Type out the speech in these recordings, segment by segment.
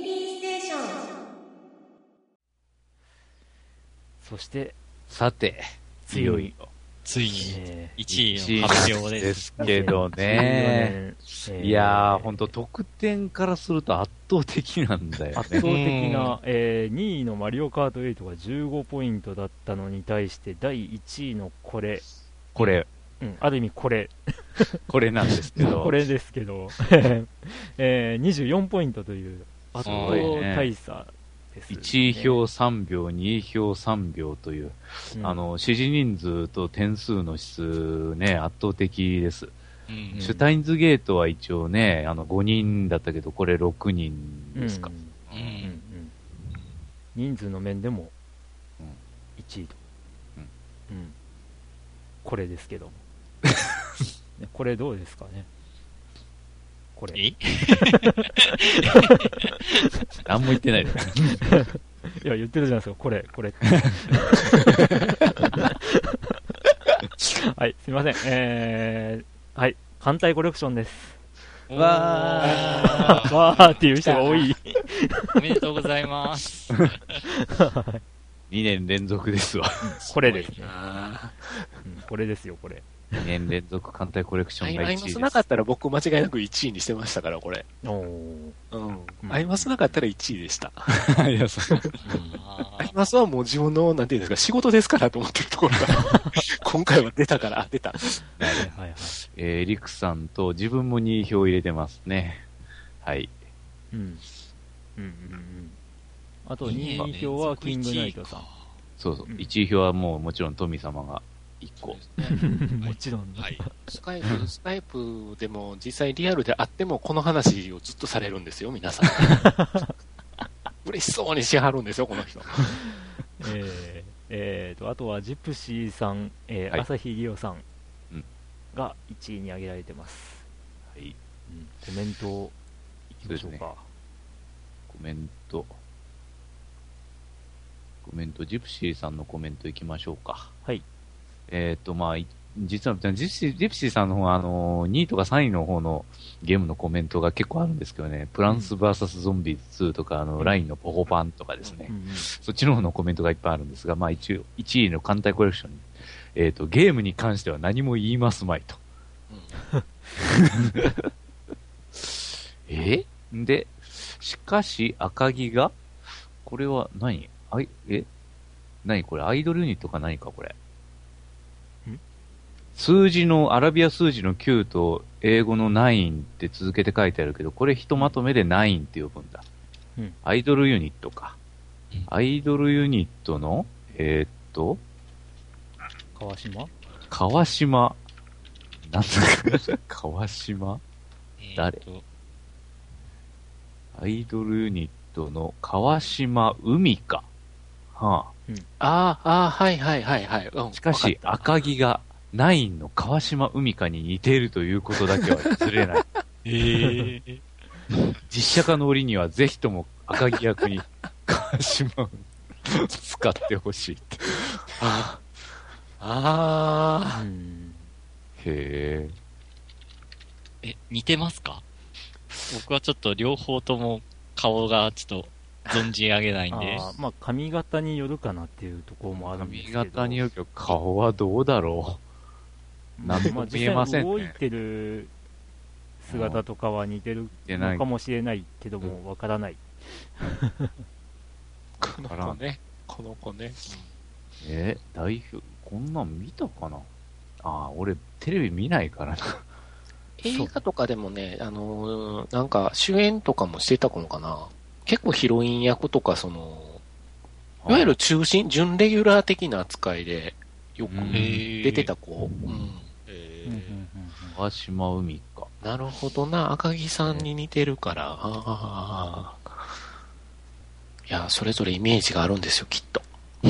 ミリーステーションそして、さて、ついよいよ。ついにえ1位の発表です。ですけどー、ね。14年いやー、えほんと得点からすると圧倒的なんだよ圧倒ね。的な、えー2位のマリオカート8が15ポイントだったのに対して、第1位のこれ、これ、うん、ある意味これ、これなんですけど。これですけど、えー24ポイントという圧倒大差です、ね。1位票3秒、2位票3秒という、うん。あ、の、指示人数と点数の質ね、圧倒的です。うんうん。シュタインズゲートは一応ね、あの、5人だったけど、これ6人ですか。うん。うん人数の面でもうん。1位と、うん。うん。これですけど ねこれどうですかねこれ。いえ？何も言ってないで。や言ってるじゃないですか。これこれ。はいすみません。えー、はい。艦隊コレクションです。わー。わーっていう人が多い。おめでとうございます。2年連続ですわ。これですね、これですよこれ2年連続艦隊コレクシーョンが1位です。アイマスなかったら僕間違いなく1位にしてましたから、これ。おーうん。うんアイマスなかったら1位でした。いや、そう。アイマスはもう自分の、なんていうんですか、仕事ですからと思ってるところが、今回は出たから、あ出た。はいはいはいえー、リクさんと自分も2位票入れてますね。はい。うん。うんうんうん。あと2位票はキングナイトさん。そうそう。うん1位票はもうもちろん富様が1個。もちろんね。はい。スカイプ、スカイプでも実際リアルであってもこの話をずっとされるんですよ、皆さん。嬉しそうにしはるんですよ、この人。えー、えーと、あとはジプシーさん、えーはい朝日リオさんうんが1位に挙げられてます。はい。うんコメントをいきましょうか。コメント。コメント、ジプシーさんのコメントいきましょうか。はい。えっ、と、まあ、い実は、ジプシー、ジプシーさんの方は、あの、2位とか3位の方のゲームのコメントが結構あるんですけどね、プランス VS ゾンビ2とか、あの、ラインのポコパンとかですね、うんうん。そっちの方のコメントがいっぱいあるんですが、まあ一応、1位の艦隊コレクションに、えっ、と、ゲームに関しては何も言いますまいと。え？で、しかし赤木が、これは何？あい、え？何これ？アイドルユニットか何かこれ？ん数字の、アラビア数字の9と英語の9って続けて書いてあるけど、これひとまとめで9って呼ぶんだ。うん。アイドルユニットか。うん。アイドルユニットの、えーっと、川島？川島、なんだか、川島？誰？アイドルユニットの川島海か。はあ。あ、ああ、はいはいはいはい。うん。あ、しかし、わ赤木がナインの川島海かに似ているということだけはずれない。えー、実写化の折にはぜひとも赤木役に川島海使ってほしいって。ああ、あうん。へえ。え、似てますか？僕はちょっと両方とも顔がちょっと存じ上げないんで。あーまあ、髪型によるかなっていうところもあるんですけど。髪型によるけど顔はどうだろなんともまあ、見えませんね実際動いてる姿とかは似てるてないのかもしれないけども、わからない。この子ね。この子ね。う。え代表、こんなん見たかな？ああ、俺テレビ見ないからな。映画とかでもね、あのーなんか主演とかもしてたのかな？結構ヒロイン役とか、その、いわゆる中心、準レギュラー的な扱いで、よくうん出てた子。うん川島海か。なるほどな、赤木さんに似てるから。ああ。いや、それぞれイメージがあるんですよ、きっと。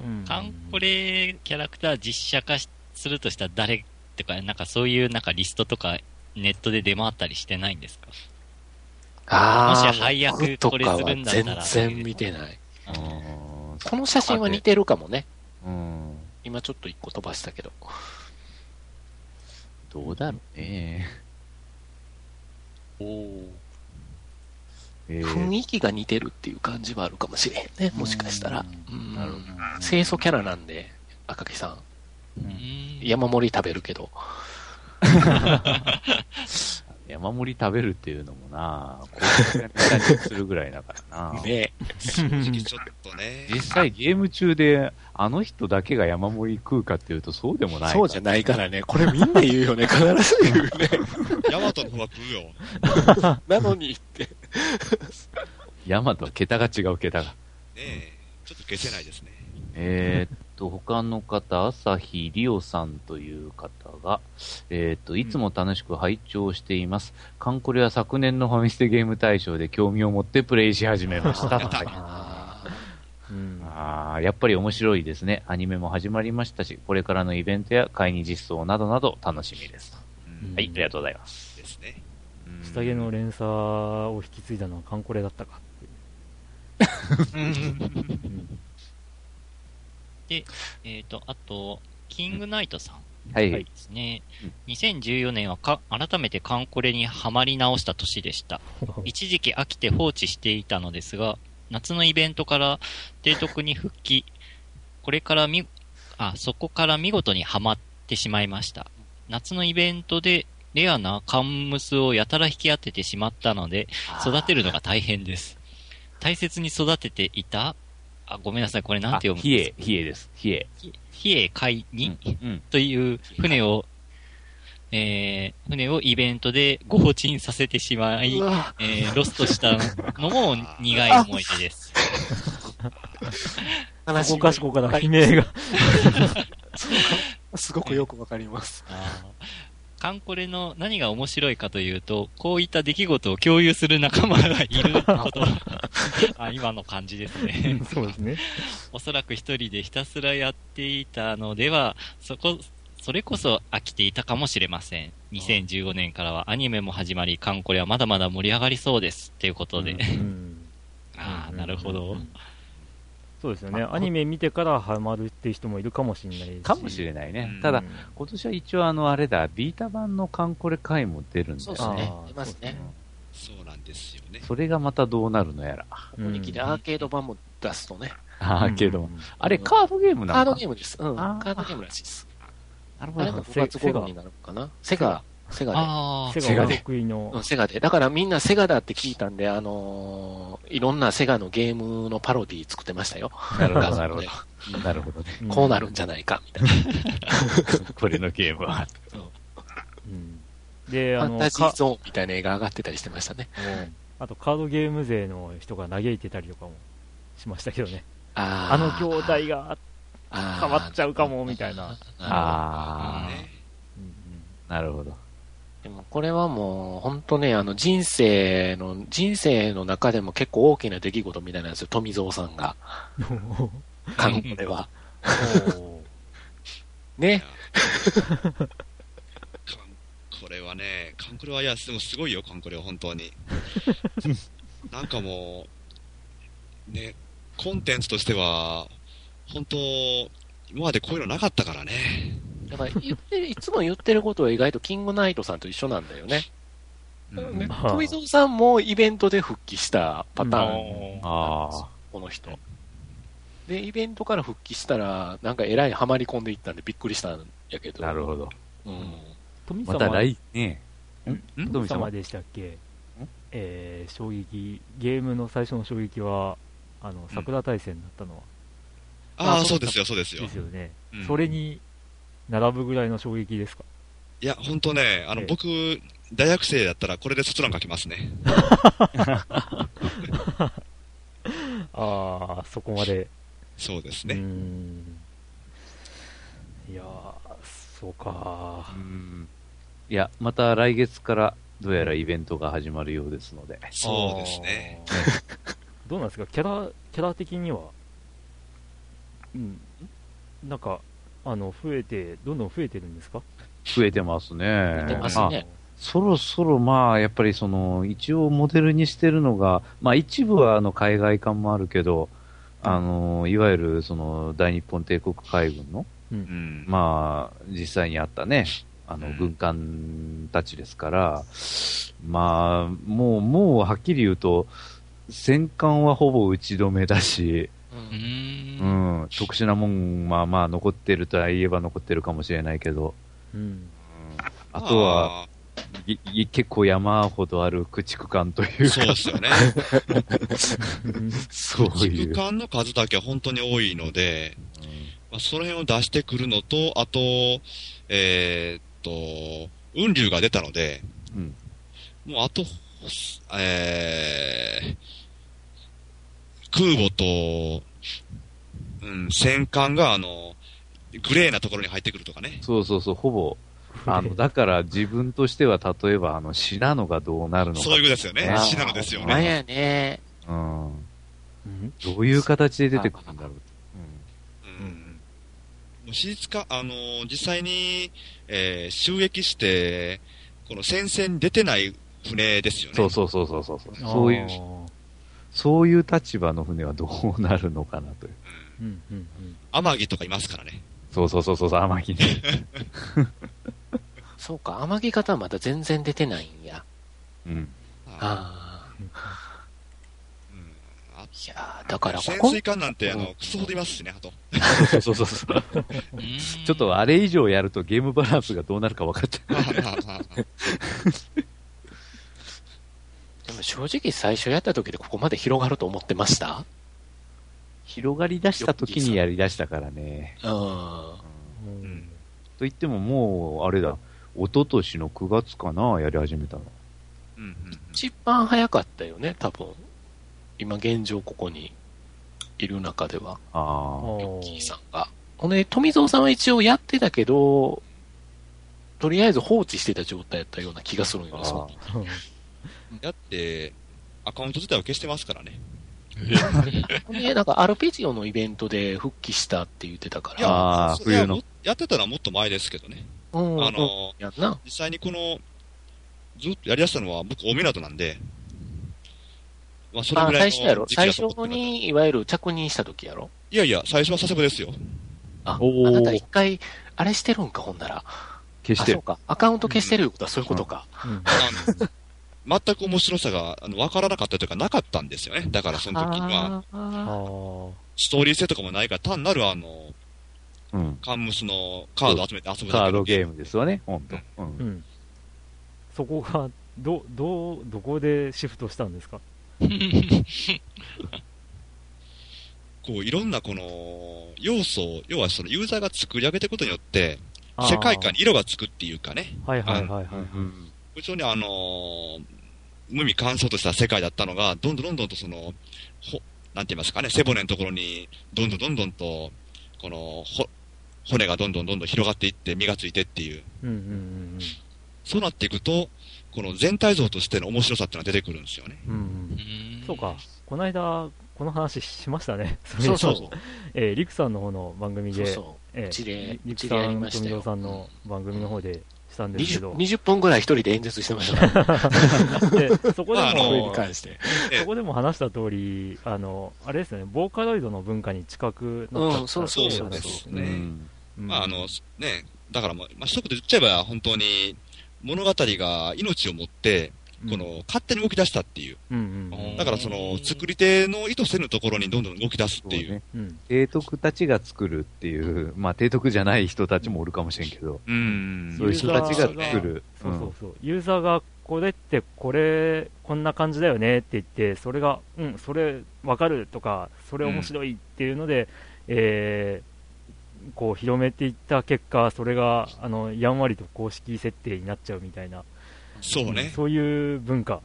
うんカンコレキャラクター実写化しするとしたら誰とか、なんかそういうなんかリストとかネットで出回ったりしてないんですか？ああ。もし配役とこれするんだったら全然見てない。この写真は似てるかもね。うん。今ちょっと一個飛ばしたけど。どうだろうね。おーえー雰囲気が似てるっていう感じはあるかもしれへんね、もしかしたら。うんなるほ清楚キャラなんで、赤木さん。うん山盛り食べるけど。山盛り食べるっていうのもな、こういうするぐらいだからな。ね正直ちょっとね。実際ゲーム中で、あの人だけが山盛り食うかっていうとそうでもない。そうじゃないからね。これみんな言うよね。必ず言うね。ヤマトの方が食うよ。なのにって。ヤマとは桁が違う桁が。ねえ。ちょっと消せないですね。えーっと、他の方、朝日りおさんという方が、えーっと、いつも楽しく拝聴しています。カンコレは昨年のファミステゲーム大賞で興味を持ってプレイし始めました。うんあーやっぱり面白いですね。アニメも始まりましたし、これからのイベントや会議実装などなど楽しみです。うんはい、ありがとうございます。ですね。下着の連鎖を引き継いだのはカンコレだったかっていう。うんで、えっ、と、あと、キングナイトさんはい、はいですねうん。2014年はか改めてカンコレにはまり直した年でした。一時期飽きて放置していたのですが、夏のイベントから提督に復帰、これからみ、あ、そこから見事にはまってしまいました。夏のイベントでレアなカンムスをやたら引き当ててしまったので、育てるのが大変です。大切に育てていた、あ、ごめんなさい、これなんて読むんひですえ、ひえです。ひえ。比叡海に、うん。という船を、えー、船をイベントでご沈させてしまい、えー、ロストしたのも苦い思い出です。そこかしこから悲鳴が。すごくよくわかります。カンコレの何が面白いかというと、こういった出来事を共有する仲間がいること。あ今の感じですね。そうですね。おそらく一人でひたすらやっていたのでは、そこ、それこそ飽きていたかもしれません。2015年からはアニメも始まり、カンコレはまだまだ盛り上がりそうです。ということで。うん ああ、なるほど。そうですよね。アニメ見てからハマるっていう人もいるかもしれないし。かもしれないね。うんただうん、今年は一応あの、あれだ、ビータ版のカンコレ回も出るんだよそうですねあー。いますね。そうなんですよね。それがまたどうなるのやら。うんここに来てアーケード版も出すとね。あーけど、うんあれカードゲームなのカーかドゲームです。うん。カードゲームらしいです。なるほどあれも。5月頃になるのかな？セガ、セガで。セガがで得意のうん、セガで。だからみんなセガだって聞いたんで、あのーいろんなセガのゲームのパロディ作ってましたよ。なるほど、なるほど。なるほどね。うんこうなるんじゃないか、みたいな。これのゲームは。うんで、あの、ファンタジかーゾーンみたいな絵が上がってたりしてましたね。あとカードゲーム勢の人が嘆いてたりとかもしましたけどね。ああの兄弟が、あ変わっちゃうかもみたいな。あねうんー、なるほど。でもこれはもう、本当ね、あの人生の、人生の中でも結構大きな出来事みたいなんですよ、富蔵さんが。うん韓国では。おね。これはね、カンコレは、いや、でもすごいよ、カンコレは、本当に。なんかもう、ね、コンテンツとしては、本当、今までこういうのなかったからね。だから言ってる、いつも言ってることは意外とキングナイトさんと一緒なんだよね。うん。富蔵さんもイベントで復帰したパターン、うん。あこの人。で、イベントから復帰したら、なんかえらいハマり込んでいったんでびっくりしたんやけあ、ど。なるほど。うん。富様。また来、ね。ん？富富様。様でしたっけ？えー、衝撃、ゲームの最初の衝撃は、あの、桜大戦だったのは、ああ、あそうですよ、そうですよ。で。すよね。うん。それに、並ぶぐらいの衝撃ですか？いや、本当ね、あの、ええ僕、大学生だったらこれで卒論書きますね。ああ、そこまで。そうですね。ん。いやー、そうか。うんいや、また来月からどうやらイベントが始まるようですので。そうですね。どうなんですか？キャラ、キャラ的には、うん、なんか、あの、増えて、どんどん増えてるんですか？増えてますね。増えてますねそろそろまあ、やっぱりその、一応モデルにしてるのが、まあ一部はあの海外感もあるけど、あの、いわゆるその大日本帝国海軍の、うん。まあ、実際にあったね、あの、うん軍艦たちですから、まあ、もう、もうはっきり言うと、戦艦はほぼ打ち止めだし、う。うん特殊なもん、まあまあ残ってるとは言えば残ってるかもしれないけど、うん。あとは、あいい結構山ほどある駆逐艦というそうですよね。そういう。駆逐艦の数だけは本当に多いので、まあ、その辺を出してくるのと、あと、えーっと、雲流が出たので、うんもうあと、えー、空母と、うん、戦艦があの、グレーなところに入ってくるとかね。そうそうそう、ほぼ、あの、だから自分としては例えば、あの、シナノがどうなるのか。そういうことですよねシナノですよね。まやね。うん。うんどういう形で出てくるんだろう。うん。もう史実か、あのー実際に、えー収益して、この戦線に出てない船ですよね。そうそうそうそうそうそういう、そういう立場の船はどうなるのかなという。うんうんうん。天城とかいますからね。そうそうそうそう、天城ね。そうか、天城方はまだ全然出てないん。や。うん。ああ。うん。あいやーだからこ潜こ、水艦なん。て、あうん。の、クソほどいますしね、あと。そうそうそうそう。うん。ちょっとあれ以上やるとゲームバランスがどうなるか分かってでも正直最初やった時でここまで広がると思ってました？広がり出した時にやり出したからね。うん。うんと言ってももう、あれだ、一昨年の9月かな、やり始めたの。うんうん一番早かったよね、多分。今現状ここにいる中では、ああ。ヨッキーさんが。ほんで、富蔵さんは一応やってたけど、とりあえず放置してた状態やったような気がするんよね、そのだって、アカウント自体は消してますからね。ほんで、なんかアルペジオのイベントで復帰したって言ってたかいやら。あーそれは冬のもやってたのはもっと前ですけどね。うん、あの、やんな。実際にこの、ずっとやりだしたのは僕、大港なんで、まあ、それあぐ、らいの最初やろ時期だ最初と思ってなかったに、いわゆる着任した時やろ？いやいや、最初は佐世保ですよ。あ、あなた一回、あれしてるんか、ほんなら。あ、消してる。そうか。アカウント消してるいうことはそういうことか。うんあの全く面白さが、あの、わからなかったというか、なかったんですよね。だからその時は、ああーーストーリー性とかもないから、単なるあの、うん。カンムスのカード集めて遊ぶだけのカードゲームですわね、ほんと。う。うんん。そこが、ど、どう、どこでシフトしたんですか？こう、いろんなこの、要素を、要はそのユーザーが作り上げていくことによって、世界観に色がつくっていうかね、はいはいはいはい。うん非常にあのー無味乾燥とした世界だったのが、どんどんどんどんとその、ほ、なんて言いますかね、背骨のところに、どんどんどんどんと、この、ほ、骨がどんどんどんどん広がっていって、身がついてっていう。うんうんうんそうなっていくと、この全体像としての面白さっていうのが出てくるんですよね。うん。うんうん。そうか。この間、この話しましたね。そうそうそう。えー、リクさんの方の番組で、そうそえーうちでリクさん、りましたよ富蔵さんの番組の方でしたんですけ 20, ど、20分ぐらい一人で演説してましたそこでまああのこれも、に関して。そこでも話した通り、あの、あれですよね、ボーカロイドの文化に近くなったうんそうそうです話ね。うん。うんまああの、ね、だからもう、まあ、一言で言っちゃえば本当に、物語が命を持って、こ、の、勝手に動き出したっていう。うんうんうんだからその、作り手の意図せぬところにどんどん動き出すっていう。ね。うん。提督たちが作るっていう、まあ提督じゃない人たちもおるかもしれんけど、うんそういう人たちが作る。そうそうそう、ユーザーがこれってこれこんな感じだよねって言ってそれがうんそれわかるとかそれ面白いっていうので、えーこう広めていった結果それがあのやんわりと公式設定になっちゃうみたいなそうね。そういう文化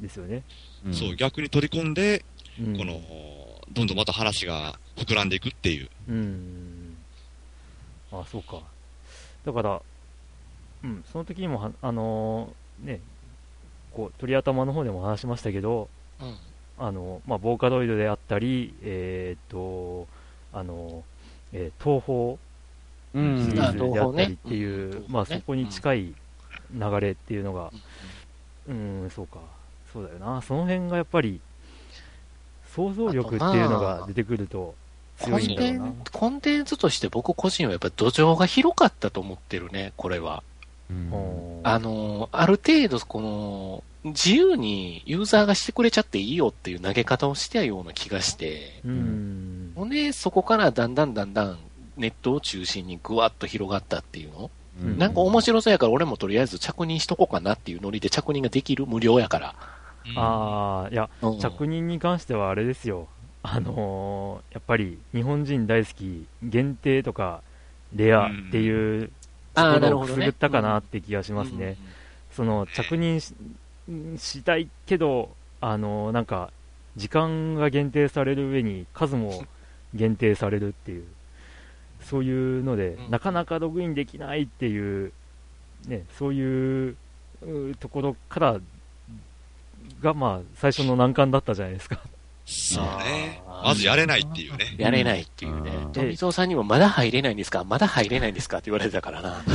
ですよね、うん。そう、逆に取り込んで、うん、この、どんどんまた話が膨らんでいくっていう。うん。あそうか。だからうんその時にもはあのーねこう鳥頭の方でも話しましたけどうん。あの、まあ、ボーカロイドであったり、えーっと、あの、えー東宝うんシリーズであったりっていう、うん。まあ、そこに近い流れっていうのが、うん、そうか、そうだよな、その辺がやっぱり、想像力っていうのが出てくるとコ強いんだろうな。ンテン。コンテンツとして僕個人はやっぱ土壌が広かったと思ってるね、これは。うん。うん。あの、ある程度この、自由にユーザーがしてくれちゃっていいよっていう投げ方をしてたような気がして、うん。ほんで、そこからだんだんだんだんネットを中心にぐわっと広がったっていうの、うんなんか面白そうやから俺もとりあえず着任しとこうかなっていうノリで着任ができる無料やから。うんああ、いや、うん着任に関してはあれですよ。あのーやっぱり日本人大好き、限定とか、レアっていうところをくす。ぐったかなって気がしますね。その着任ししたいけど、あのなんか、時間が限定される上に数も限定されるっていう、そういうのでう、んなかなかログインできないっていう、ね、そういううところからが、まあ、最初の難関だったじゃないですか。そうねまずやれないっていうね。やれないっていうねう。ん富蔵さんにもまだ入れないんですか？まだ入れないんですかって言われてたからな。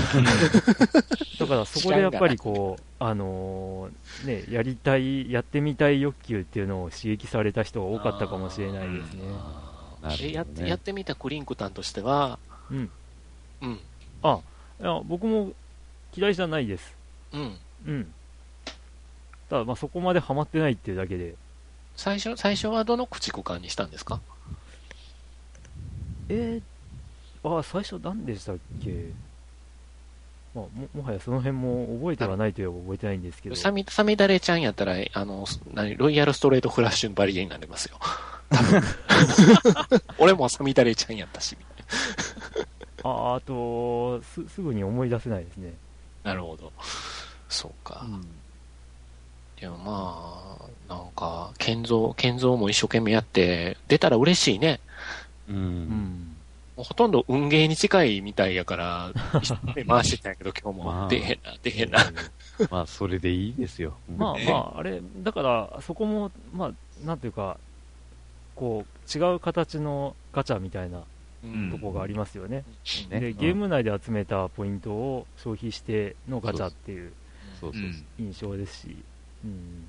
だからそこでやっぱりこう、あのーね、やりたい、やってみたい欲求っていうのを刺激された人が多かったかもしれないですね。えやってやってみたクリンクタンとしては、うん。うん、あ、いや、僕も嫌いじゃないです。うん。うん。ただ、まあそこまでハマってないっていうだけで。最初、最初はどの駆逐艦にしたんですか？えー、あ、最初何でしたっけ？まあ、も、もはやその辺も覚えてはないといえば覚えてないんですけど。サミ、サミダレちゃんやったら、あの、何、ロイヤルストレートフラッシュバリエになりますよ。多分俺もサミダレちゃんやったし。あ、あと、す、すぐに思い出せないですね。なるほど。そうか。うん。でもまあ、なんか、建造、建造も一生懸命やって、出たら嬉しいね。う。うんうほとんど運ゲーに近いみたいやから、回してたんやけど、今日も。まあ出へんな、出へんな。まあ、それでいいですよ。うんまあねまあ、あれ、だから、そこも、まあ、なんていうか、こう、違う形のガチャみたいなうんとこがありますよね。ねで、ゲーム内で集めたポイントを消費してのガチャっていう。印象ですし、うん。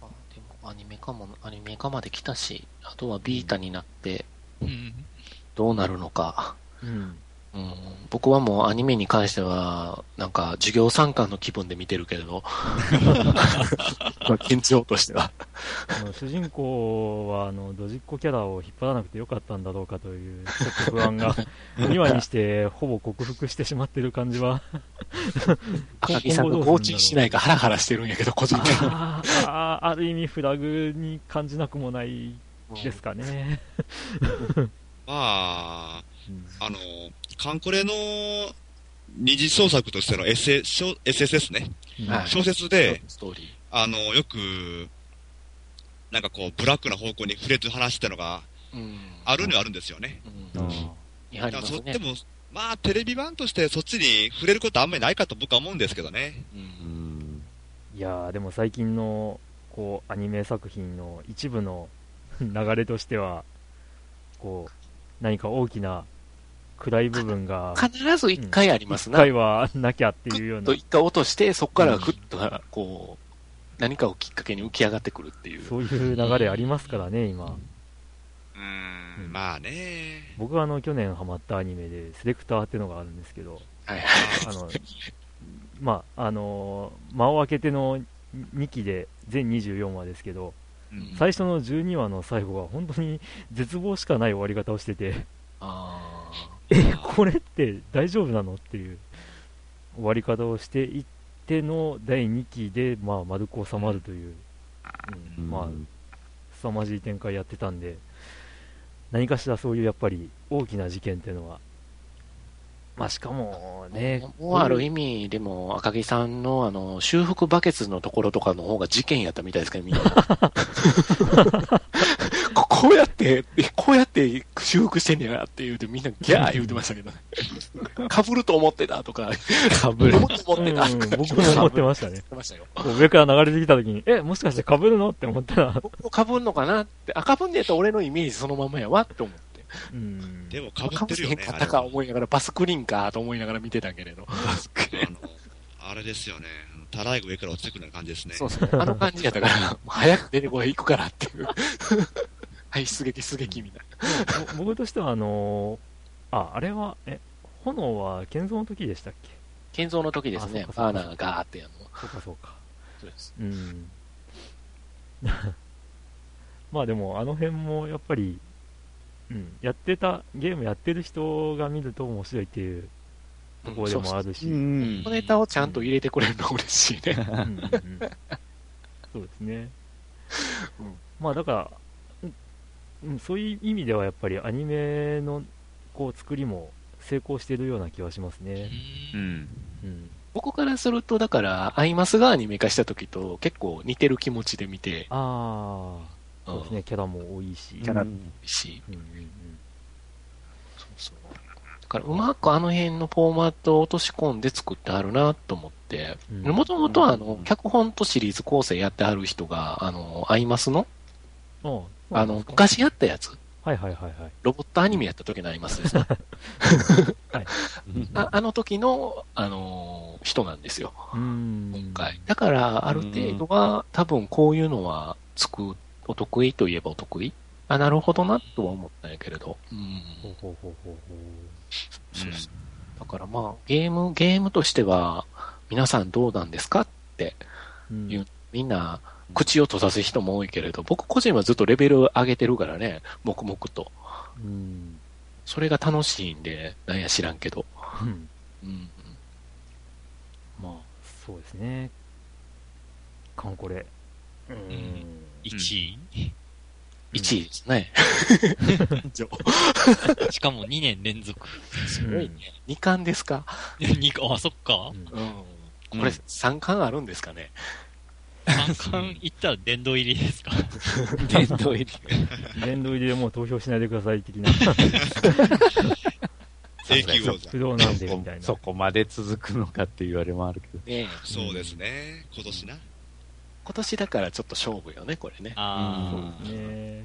あでもアニメ化も、アニメ化まで来たし、あとはビータになってうんどうなるのか。うん。うん、僕はもうアニメに関しては、なんか授業参観の気分で見てるけれど、ま あ現状としては。あの主人公は、あの、ドジっ子キャラを引っ張らなくてよかったんだろうかという、ちょっと不安が、2話にして、ほぼ克服してしまってる感じは、赤木さんが合致しないかハラハラしてるんやけど、個人的に。あーあー、ある意味フラグに感じなくもないですかね。まあ、うんあの、カンコレの二次創作としての SSS ね。小説で、ストーリー。あの、よく、なんかこう、ブラックな方向に触れる話ってのがうん。あるにはあるんですよね。うん。うんに入りだからそますねで。も、まあ、テレビ版としてそっちに触れることはあんまりないかと僕は思うんですけどね。いやーでも最近のこうアニメ作品の一部の 流れとしてはこう何か大きな暗い部分が必ず一回ありますな。一回はなきゃっていうような。と一回落として、そこからぐっと、こう、何かをきっかけに浮き上がってくるっていう。そういう流れありますからね今。うん。ん、まあね。僕はあの去年ハマったアニメでセレクターっていうのがあるんですけどはい。あのまああの間を空けての2期で全24話ですけどうん。最初の12話の最後は本当に絶望しかない終わり方をしてて。あえ、これって大丈夫なのっていう終わり方をしていっての第2期で、まあ、丸く収まるという、うんまあ、凄まじい展開やってたんで、何かしらそういうやっぱり大きな事件っていうのは、まあ、しかもあ。ね、もうある意味、でも、赤木さんの、あの、修復バケツのところとかの方が事件やったみたいですけど、みんな。ここうやって、こうやって修復してんねやなって言うて、みんなギャー言うてましたけどね。かぶると思ってたとか、かぶる。思って思ってたうん僕も 思ってましたね。上から流れてきた時に、え、もしかしてかぶるの？って思ったら、僕もかぶんのかなって、あ、かぶんねえと俺のイメージそのままやわって思って。うん。でも被かぶってるよね。かったか思いながら、バスクリーンかと思いながら見てたけれど。あの、あれですよね。たらいが上から落ちてくるような感じですね。そうそう。あの感じやったから、早く出てこい、行くからっていう。はい、出撃、出撃みたいな。ぼ僕としては、あのーあ、あれは、え、炎は建造の時でしたっけ？建造の時ですねあ、そうかそうかバーナーがガーってやるの。そうかそうか。そうです。うん。まあでも、あの辺もやっぱり、うん、やってた、ゲームやってる人が見ると面白いっていうところでもあるし、ん小ネタをちゃんと入れてくれるのは嬉しいね。うんうんうんそうですね。うんまあだから、うんうん、そういう意味ではやっぱりアニメのこう作りも成功してるような気はしますね。うん。うん、僕からすると、だから、アイマスがアニメ化した時と結構似てる気持ちで見て、ああ、そうですうんね、キャラも多いし。キャラうんし、うんうんそうそう。だから、うまくあの辺のフォーマットを落とし込んで作ってあるなと思って、うんもともとはあのうん、脚本とシリーズ構成やってある人が、あの、アイマスの、うん。あの、昔やったやつ、はいはいはいはい。ロボットアニメやった時のアイマスですね。ああの時の、あの人なんですよ。今回。だから、ある程度は、多分こういうのは、つく、お得意といえばお得意あ、なるほどな、とは思ったんやけれど。うん。ほうほうほうほうほそうそうだからまあ、ゲーム、ゲームとしては、皆さんどうなんですかって、う。うんみんな、口を閉ざす人も多いけれど、僕個人はずっとレベル上げてるからね、黙々と。うん。それが楽しいんで、なんや知らんけど。うんうん。まあ、そうですね。カンコレ。うーん。1位？1位ですね。しかも2年連続。すごいね。2巻ですか？2個、あ、そっか。うんうん。これ3巻あるんですかね？3巻いったら殿堂入りですか？殿堂入り。殿堂入りでもう投票しないでください的な。永久王座不。動なんでみたいな。そこまで続くのかっていうあれもあるけど。ねえそうですね。今年な。今年だからちょっと勝負よね、これね。あそうですね。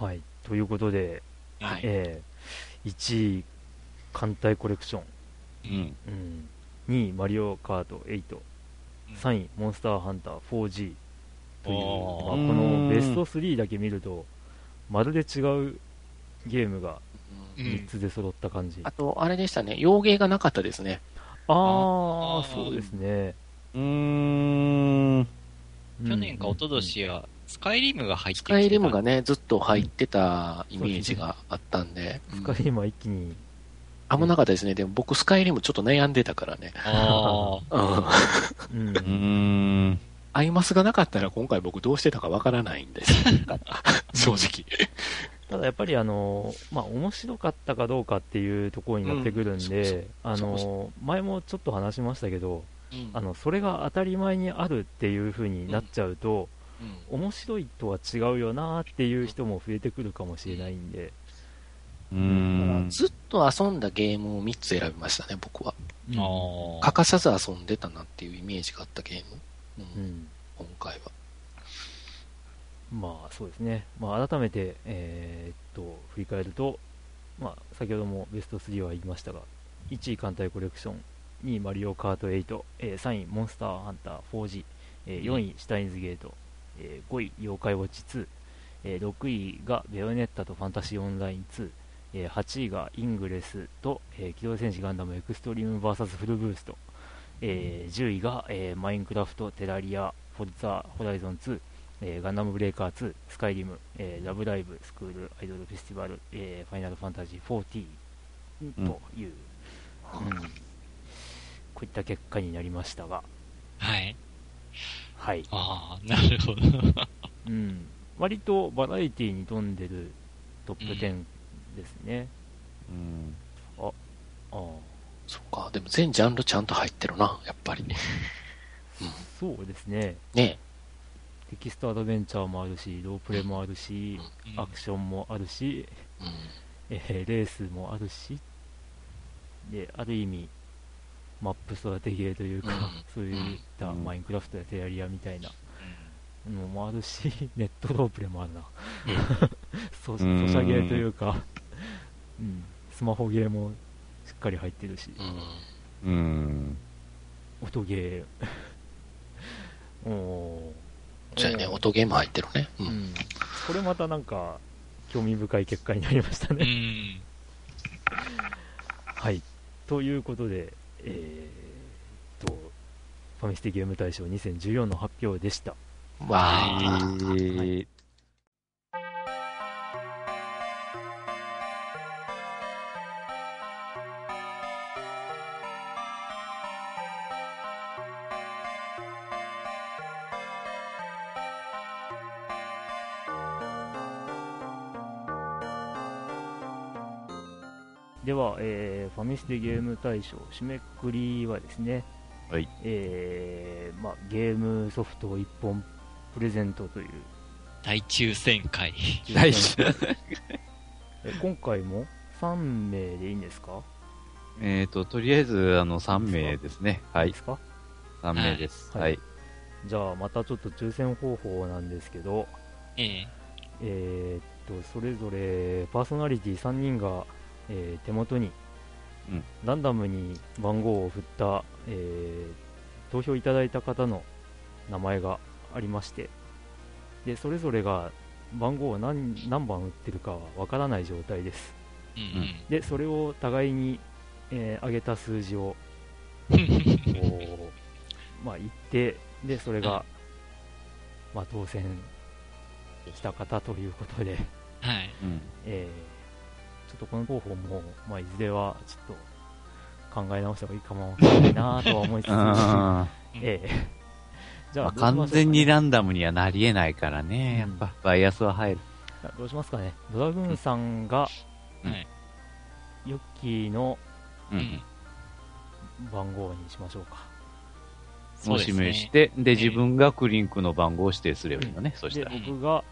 はい。ということで、はい。えー、1位、艦隊コレクション。うん。うん、2位、マリオカート8。3位、モンスターハンター 4G。という、まあ、このベスト3だけ見ると、まるで違うゲームがうん3つで揃った感じ。あと、あれでしたね、洋芸がなかったですね。あああ、ーそうですね。うーん。去年か一昨年は、スカイリムが入ってきてたスカイリムがね、ずっと入ってたイメージがあったんで。スカイリムは一気に、あんまなかったですね。でも僕、スカイリムちょっと悩んでたからね。あうん。うんうーん。アイマスがなかったら今回僕どうしてたかわからないんです。正直。ただやっぱりあの、まあ、面白かったかどうかっていうところになってくるんで、あの、前もちょっと話しましたけど、うんあの、それが当たり前にあるっていう風になっちゃうと、うん面白いとは違うよなっていう人も増えてくるかもしれないんで、うーん。ずっと遊んだゲームを3つ選びましたね、僕は。欠かさず遊んでたなっていうイメージがあったゲーム。うんうん今回は。まあそうですね、まあ、改めて、えーっと振り返ると、まあ、先ほどもベスト3は言いましたが、1位、艦隊コレクション、2位、マリオカート8、えー3位、モンスターハンター 4G、えー4位、シュタインズゲート、えー5位、妖怪ウォッチ2、えー6位がベヨネッタとファンタシーオンライン2、えー8位がイングレスと、えー機動戦士ガンダムエクストリーム VS フルブースト、えー10位が、えーマインクラフト、テラリア、フォルツァ、ホライゾン2、えーガンダムブレイカー2、スカイリム、えーラブライブ、スクール、アイドルフェスティバル、えーファイナルファンタジー14という、うんこういった結果になりましたが、はい。はい。ああ、なるほど。うん、割とバラエティに富んでるトップ10ですね。うん。ああそっか。でも全ジャンルちゃんと入ってるな、やっぱり。そうですね。ねテキストアドベンチャーもあるし、ロープレもあるし、アクションもあるし、うん。えーレースもあるし、で、ある意味、マップ育てゲーというか、うんそういったうんマインクラフトやテラリアみたいなのもあるし、ネットロープレもあるな。ソソシうんャゲーというか、うん、スマホゲーもしっかり入ってるし、うん。うん。音ゲー、おーそうやね、音ゲーム入ってるね。う。うんん、これまたなんか、興味深い結果になりましたうね。ん。はい。ということで、えーっと、ファミステゲーム大賞2014の発表でした。わあ、はいファミステゲーム大賞締めくくりはですね、はいえーまあ、ゲームソフトを1本プレゼントという大抽選会。大事え今回も3名でいいんですか？えっと、とりあえず、あの、3名ですね。はいで。すか？3名です。はいはい。じゃあまたちょっと抽選方法なんですけど、えええーっとそれぞれパーソナリティ3人が、えー手元に、うんランダムに番号を振った、えー投票いただいた方の名前がありましてでそれぞれが番号を何何番打ってるかはわからない状態ですうんでそれを互いに、えー上げた数字をうん。こうまあ言ってでそれが、まあ、当選した方ということではい。うん。えーちょっとこの方法も、まあ、いずれはちょっと考え直した方がいいかもしれないなとは思いつつ、あええ じゃあ完全にランダムにはなり得ないからね。やっぱ、バイアスは入る。どうしますかね、ドラグーンさんが。ヨッキーの。番号にしましょうか。もう指名して、で、自分がクリンクの番号を指定すればいいのね。そしでたら。僕が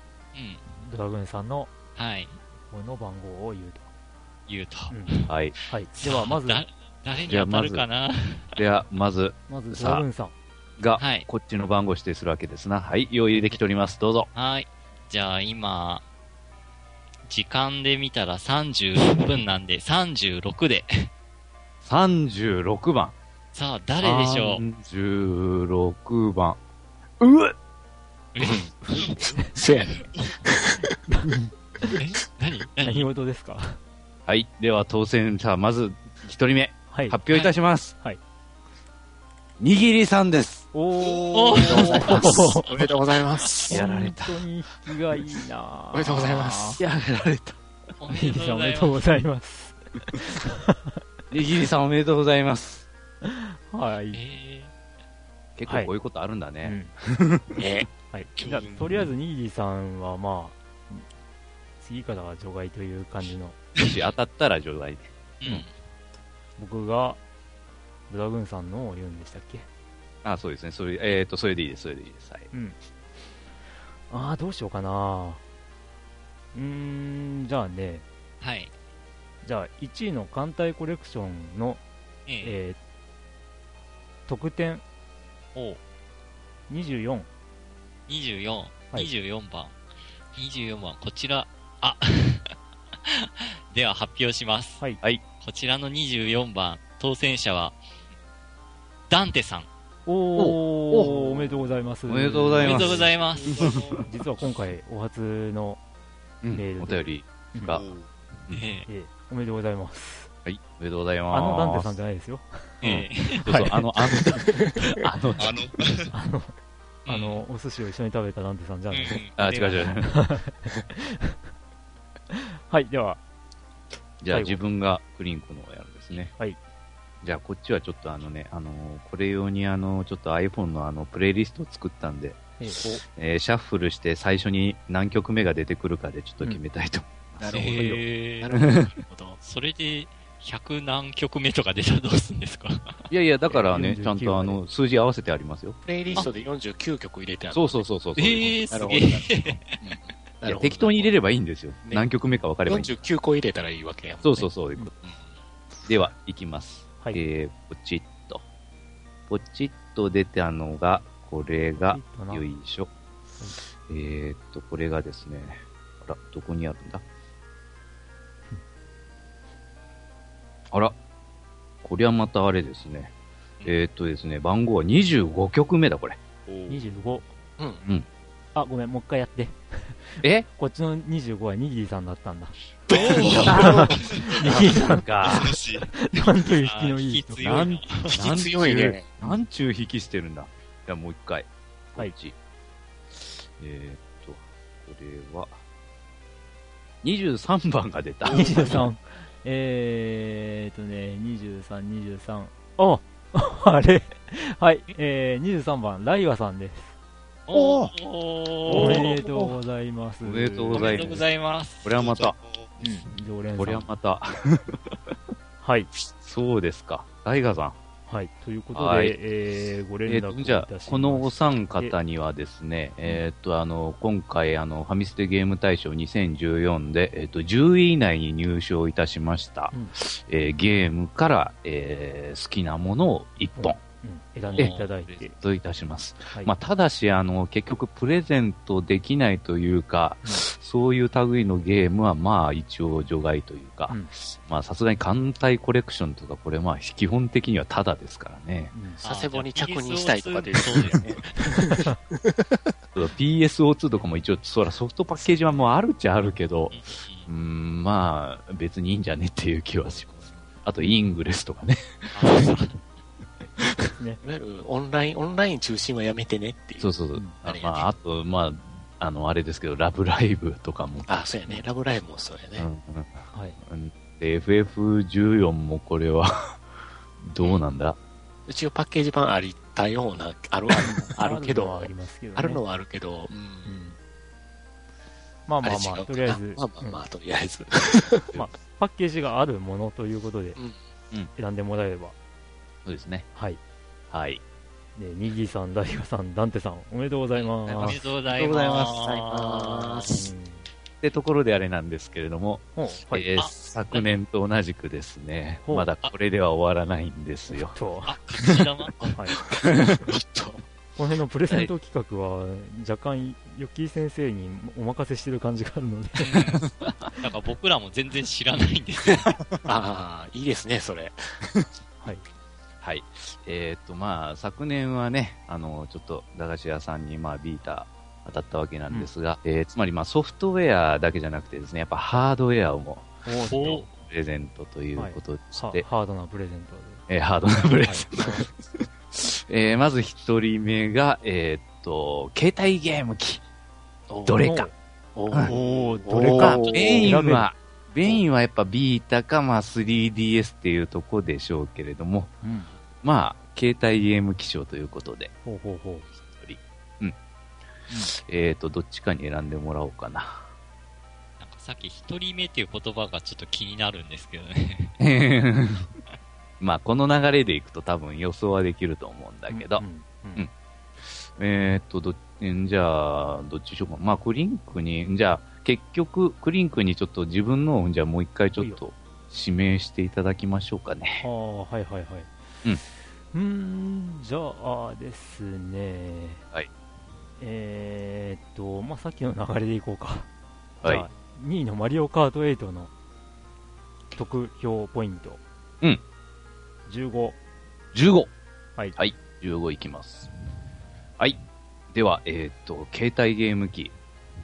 うん。ドラグーンさんのはい。方の番号を言うと。言うと。うんはい。はい、ではまず、だ誰に当たるかな？では、まず、まずドラグーンさん。がはい、こっちの番号を指定するわけですな。はい。用意できております。どうぞ。はい。じゃあ今、時間で見たら36分なんで36で。36番。さあ、誰でしょう？36番。うっせやねん。え？何？何？何事ですか？はい。では、当選者、まず、一人目、はい。発表いたします。はい。にぎりさんです。おおー、おめでとうございます。やられた本当に引きがいいなおめでとうございます。やられた。おめいいでとうございますおめでとう。ございます。にぎりさんおめでとうございます。はい。え結構こういうことあるんだうね。はい。じゃあ、とりあえず、ニーディさんは、まあ、次からは除外という感じの、もし当たったら除外で。ーうん。僕が、ドラグーンさんのを言うんでしたっけ？あ、そうですね。それ、えっ、と、それでいいです。それでいいです。はい。うん。ああ、どうしようかな。うーん、じゃあね、はい。じゃあ、1位の艦隊コレクションの、えええー、得点お24。24、はい24番。24番、こちら、あ、では発表します。はい。はい。こちらの24番、当選者は、ダンテさん。おおおめでとうございます。おめでとうございますおめでとうございます。実は今回、お初の、うんメールでお便りが、ええーおめでとうございます。はい。おめでとうございます。あのダンテさんじゃないですよ。えええそうそう、あの、あの、あの、あの、あの、うんあの、お寿司を一緒に食べたダンテさんじゃないですよ。あ、違う違う。はい、では、じゃあ最後自分がクリンクのをやるんですね。はい。じゃあこっちはちょっとあのね、あのーこれ用にあの、ちょっと iPhone のあの、プレイリストを作ったんで、えーえーシャッフルして最初に何曲目が出てくるかでちょっと決めたいと。なるほど。ええなるほど。なるほど。それで、100何曲目とか出たらどうするんですか？いやいや、だからね、49ちゃんとあの、数字合わせてありますよ。プレイリストで49曲入れてある。そうそうそうそう。ええなるほどすげえ。いや適当に入れればいいんですよ。ね何曲目か分かればいい。49個入れたらいいわけやね。そうそうそういうこと。では、いきます。はい。えー、ポチッと。ポチッと出たのが、これが、よいしょ。えーっと、これがですね、あら、どこにあるんだ？あら、こりゃまたあれですね。えーっとですね、番号は25曲目だ、これ。25。うん。うんあ、ごめん、もう一回やって。え？こっちの25はニギリさんだったんだ。おニギリさん、か。なんという引きのいい人引き強いね。なんちゅう引きしてるんだ。じゃあもう一回。はい。えーっと、これは、23番が出た。23。えーっとね、23、23。ああれ？はい、えー、23番、ライワさんです。おおおめでとうございます。おめでとうおございますめでとうございます。これはまた、うん、常連さん。これはまた、はい。そうですか。タイガーさん。はい。ということで、はいえー、ご連絡いたしまじゃあ、このお三方方にはですね、えーっと、あの、今回、あの、ファミステゲーム大賞2014で、えーっと、10位以内に入賞いたしました、うんえーゲームから、えー好きなものを1本、うん、選んでいただいて。といたします。はい。まあ、ただし、あの、結局、プレゼントできないというか、うんそういう類のゲームは、まあ、一応除外というか、うんまあ、さすがに艦隊コレクションとか、これ、まあ、基本的にはタダですからね。うん佐世保に着任したいとかでそうですね。PSO2 とかも一応、そらソフトパッケージはもうあるっちゃあるけど、うん、まあ、別にいいんじゃねっていう気はします。あと、イングレスとかね。ね。いわゆるオンライン、オンライン中心はやめてねっていう。そうそうそう。うんあまあ、あと、まあ、あの、あれですけど、ラブライブとかも。あ、そうやね。ラブライブもそうやうんね。うんはい。うんで FF14 もこれは、どうなんだ？一応パッケージ版ありたような、あるある、あるけど、あるのはありますけどね。あるのはあるけど、う。うんん。まあまあまあ、とりあえず、まあまあまあ、とりあえず。パッケージがあるものということでうんうん、選んでもらえれば。そうですね。はい。はい。ね、ニギさん、ダイガさん、ダンテさん、おめでとうございま。おめですとうございありがとうございますます。ありがとうございますってところであれなんですけれども、うん。はい。えーあ昨年と同じくですね、まだこれでは終わらないんですよ。と、はあ、隠し玉い。ちょっと、この辺のプレゼント企画は、若干、ヨッキー先生にお任せしてる感じがあるので、なんか僕らも全然知らないんですよ。ああ、いいですね、それ。はい。はい。えーっと、まあ、昨年はね、あの、ちょっと、駄菓子屋さんに、まあ、ビータ当たったわけなんですが、えーつまり、まあ、ソフトウェアだけじゃなくてですね、やっぱハードウェアをもおプレゼントということではハードなプレゼントで。えーハードなプレゼント。はい えーまず一人目が、えーっと、携帯ゲーム機。どれか。おうんおーどれかメインは、メインはやっぱビータか、まあ 3DS っていうとこでしょうけれども、うん。まあ、携帯ゲーム機賞ということで、ほうほうほう。えーっと、どっちかに選んでもらおうかな。なんかさっき一人目っていう言葉がちょっと気になるんですけどね。まあ、この流れでいくと多分予想はできると思うんだけど、うんうんうんえーっと、ど、んじゃあ、どっちしようか。まあ、クリンクに、じゃあ、結局、クリンクにちょっと自分のを、じゃあもう一回ちょっと指名していただきましょうかね。ああ、はいはいはい。うん。ん、じゃあですね。はい。えーっと、まあ、さっきの流れでいこうか。はいじゃあ。2位のマリオカート8の得票ポイント。うん。15。15! はい。はい。15いきます。はい。では、えーっと、携帯ゲーム機。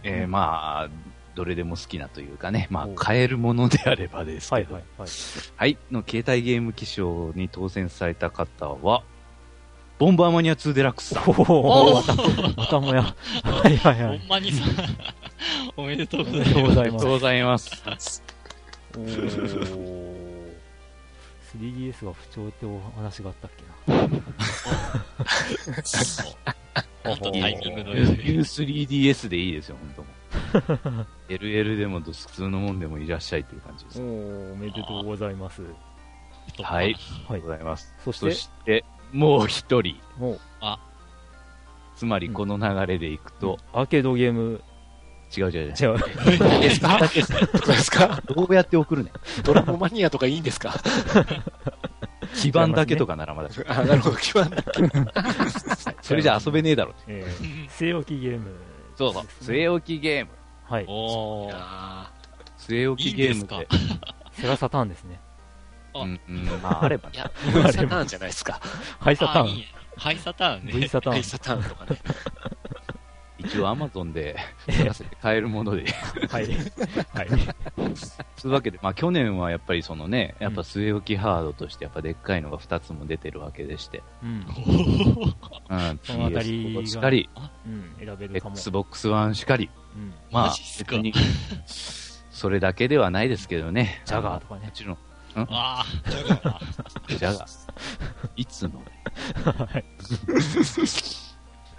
えーうんまあ、どれでも好きなというかね、まあおう、買えるものであればですけど、はいはいはい。はい、の携帯ゲーム機賞に当選された方は、ボンバーマニア2デラックスさん。おおまた、もや。はいはいはい。ほんまにさ、おめでとうおめでとうごございます。ざいます。ございます。おー 3DS が不調ってお話があったっけ本当 タイミングのニュようー 3DS でいいですよ、本当もう。LL でも普通のもんでもいらっしゃいという感じです。な。おーおめでとうございます。はい。はいありがとうございます。そして？そして、もう一人。もう、つまりこの流れでいくと、アーケードゲーム、違う違う違う。違う。ですか？どうですか？どうやって送るねん。ドラムマニアとかいいんですか？基盤だけとかならまだ。あ、なるほど、基盤だ。それじゃ遊べねえだろ。えー、据え置きゲーム。そうそう。据え置きゲーム。はい。おー。あ据え置きゲームで。セガサターンですね。うん、うん、まあ、あればね。いや、V サターンじゃないですか。ハイサターン。ハイサターン V ね。サターンハイ。サターンとかね。一応 Amazon で探せて買えるもので。はい。はい。そういうわけで、まあ去年はやっぱりそのね、やっぱ据え置きハードとしてやっぱでっかいのが2つも出てるわけでして。うん。うん、そのあたり PS4 がしかり、うん。選べるかも。Xbox One しかり、うん。まあ別に、それだけではないですけどね。ジャガーとかねも。ちろん、あじゃが、ジャガー。いつの？はい。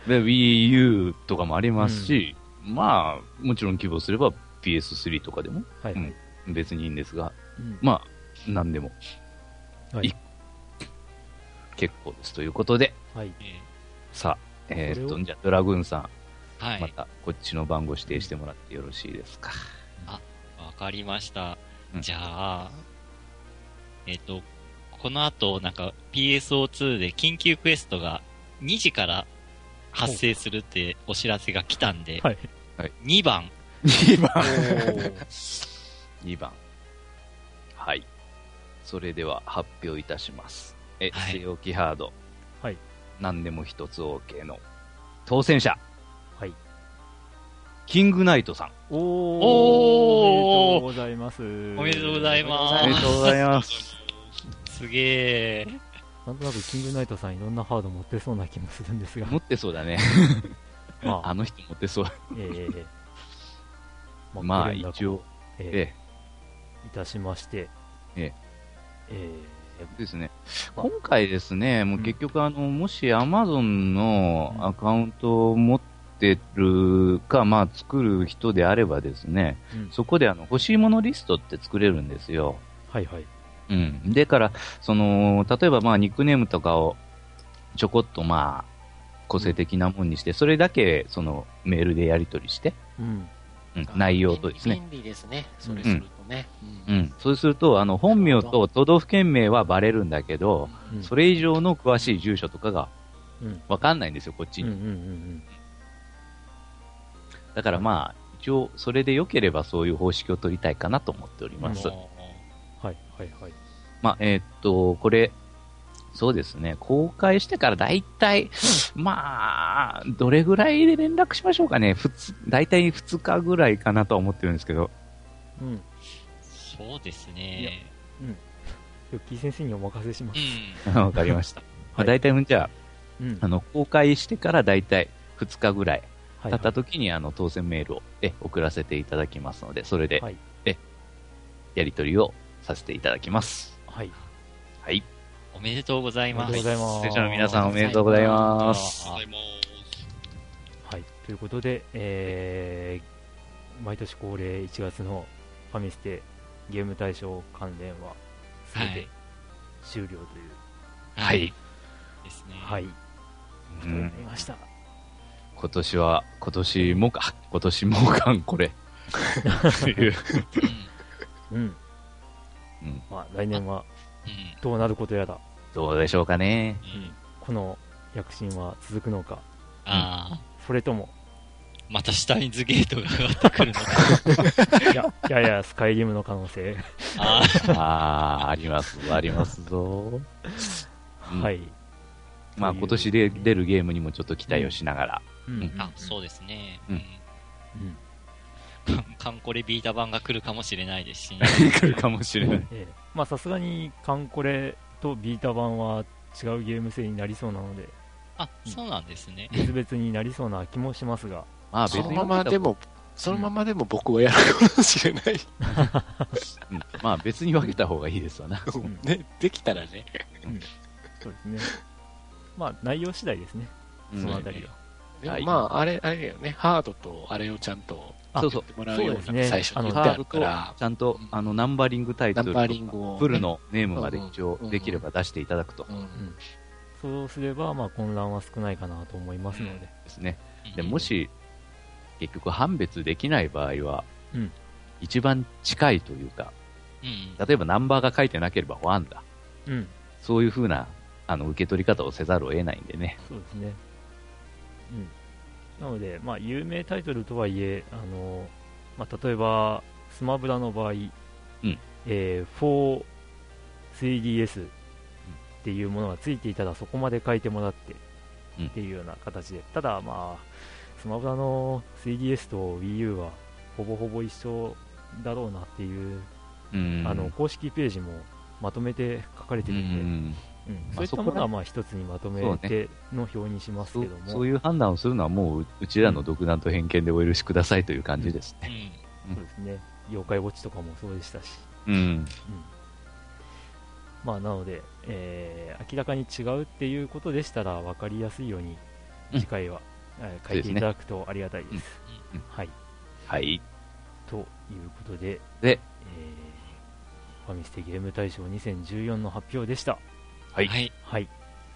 で Wii U とかもありますし、まあ、もちろん希望すれば PS3 とかでもはい。はい。別にいいんですが、うんまあ、何でもはいい結構です。ということで、はい。さあ、えーっと、じゃあドラグーンさん、ーはい。またこっちの番号指定してもらってよろしいですか？わかりました。うんじゃあ、えっ、と、この後、なんか PSO2 で緊急クエストが2時から発生するってお知らせが来たんで、はい。2番、2番。おー2番。はい。それでは発表いたします。え、はい据え置きハード。はい。何でも一つ OK の当選者。はい。キングナイトさん。おー。おーおめでとうございます。おめでとうございますおめでとうございます。すげえ。なんとなくキングナイトさんいろんなハード持ってそうな気もするんですが。持ってそうだね。まあ、あの人持ってそう。ええまあ一応、えええいたしまして、えええですね。今回ですね、もう結局あの、もし Amazon のアカウントを持ってるか、まあ作る人であればですね、えうんそこであの欲しいものリストって作れるんですよ。はいはい。うん。でから、その、例えばまあニックネームとかをちょこっとまあ、個性的なもんにして、それだけそのメールでやり取りして、うん。うん、内容とですね。便利ですね。それするとね。ううんん。そうすると、あの、本名と都道府県名はバレるんだけど、うんそれ以上の詳しい住所とかがうんわかんないんですよ、こっちうんうんに。うんだからまあ、一応、それで良ければそういう方式を取りたいかなと思っております。はいはいはい。まあ、えーっと、これ、そうですね、公開してから大体、まあ、どれぐらいで連絡しましょうかね。ふつ、大体2日ぐらいかなとは思ってるんですけど。うん。そうですね。ヨッキー先生にお任せしまうす。ん。わかりました。まあ、はい大体、じゃあ、うん。あの、公開してから大体2日ぐらい経った時に、あの、当選メールを、え、送らせていただきますので、それで、はいえ、やり取りをさせていただきます。はい。はい。おめでとうございます。おめでとうございます選手の皆さんおめでとうございます。ございます。はい。ということで、えー、毎年恒例1月のファミステゲーム大賞関連は全てはい終了という、はい。ですね。はい、うことになんりました。今年は、今年もか、今年もかん、これ。うん。うん。うんまあ、来年はうん。どうなることやら、どうでしょうかね。うん。この躍進は続くのか、ああ、それとも、またシュタインズゲートが上がってくるのか。いや、いやいや、スカイリムの可能性。ああー、あります、ありますぞ。うんはい。まあ今年で出るゲームにもちょっと期待をしながら。うんうんあ、あ、そうですね。うんうんカンコレビータ版が来るかもしれないですしね。来るかもしれない。ええまあさすがにカンコレとビータ版は違うゲーム性になりそうなのであ、そうなんですね。別々になりそうな気もしますがまあ別に。そのままでも、そのままでも僕はやるかもしれない。うんまあ別に分けた方がいいですわな。んね、できたらね。そうですねまあ内容次第ですねうんそのあたりは、まあ、あれ、あれだよね。ハードとあれをちゃんとあそうそう。もらうようそうですね。な最初に言ってあるから、ちゃんと、あの、ナンバリングタイトルとナンバリング。をねフルのネームまで一応うん。できれば出していただくと。うん。そうすればまあ混乱は少ないかなと思いますので、ですね。うん。で、も、し、結局判別できない場合は、うん。一番近いというか、うん。例えばナンバーが書いてなければワンだ。うん。そういう風な、あの、受け取り方をせざるを得ないんでね。そうですね。うんなのでまあ有名タイトルとはいえあの、まあ、例えばスマブラの場合、ん。えー 4-3DS っていうものがついていたらそこまで書いてもらってうん。っていうような形で、ただまあスマブラの 3DS と Wii U はほぼほぼ一緒だろうなっていう、うん。あの公式ページもまとめて書かれてうるんで、うんん。そういったものはまあ一つにまとめての表にしますそけども、うそういう判断をするのはもうううちらの独断と偏見でお許しくださいという感じですうね。ん。そうですね、妖怪ウォッチとかもそうでしたし、うん。うんまあ、なので、えー明らかに違うっていうことでしたら分かりやすいようにうん次回は、えー書いていただくとありがたいです。うんはい、はい。ということで、で、えーファミステゲーム大賞2014の発表でした。はい。はい。はい。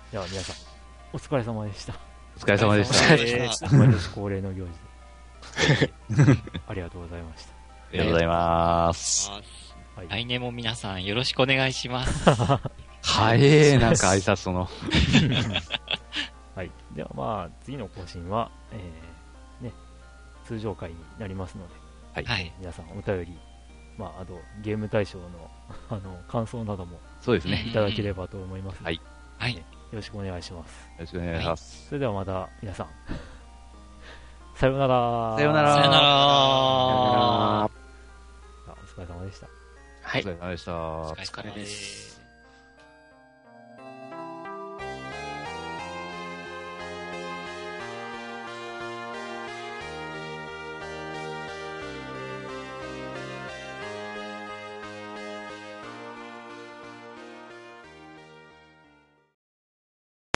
では皆さん、お疲れ様でした。お疲れ様でしおた。毎年恒例の行事で。ありがとうございました。ありがとうございます。あはい。来年も皆さんよろしくお願いします。早え、なんか挨拶の。はい。ではまあ、次の更新は、えーね、通常回になりますので、はい。はい。皆さんお便り、まあ、あと、ゲーム大賞の、あの、感想などもそうですね。いただければと思いますので、はいよはい。ろしくお願いします。ろしくお願いします。それではまた、皆さん、さようなら。さようならさよなら。あお疲れ様でした。はいお疲。れ様でした。お疲れです。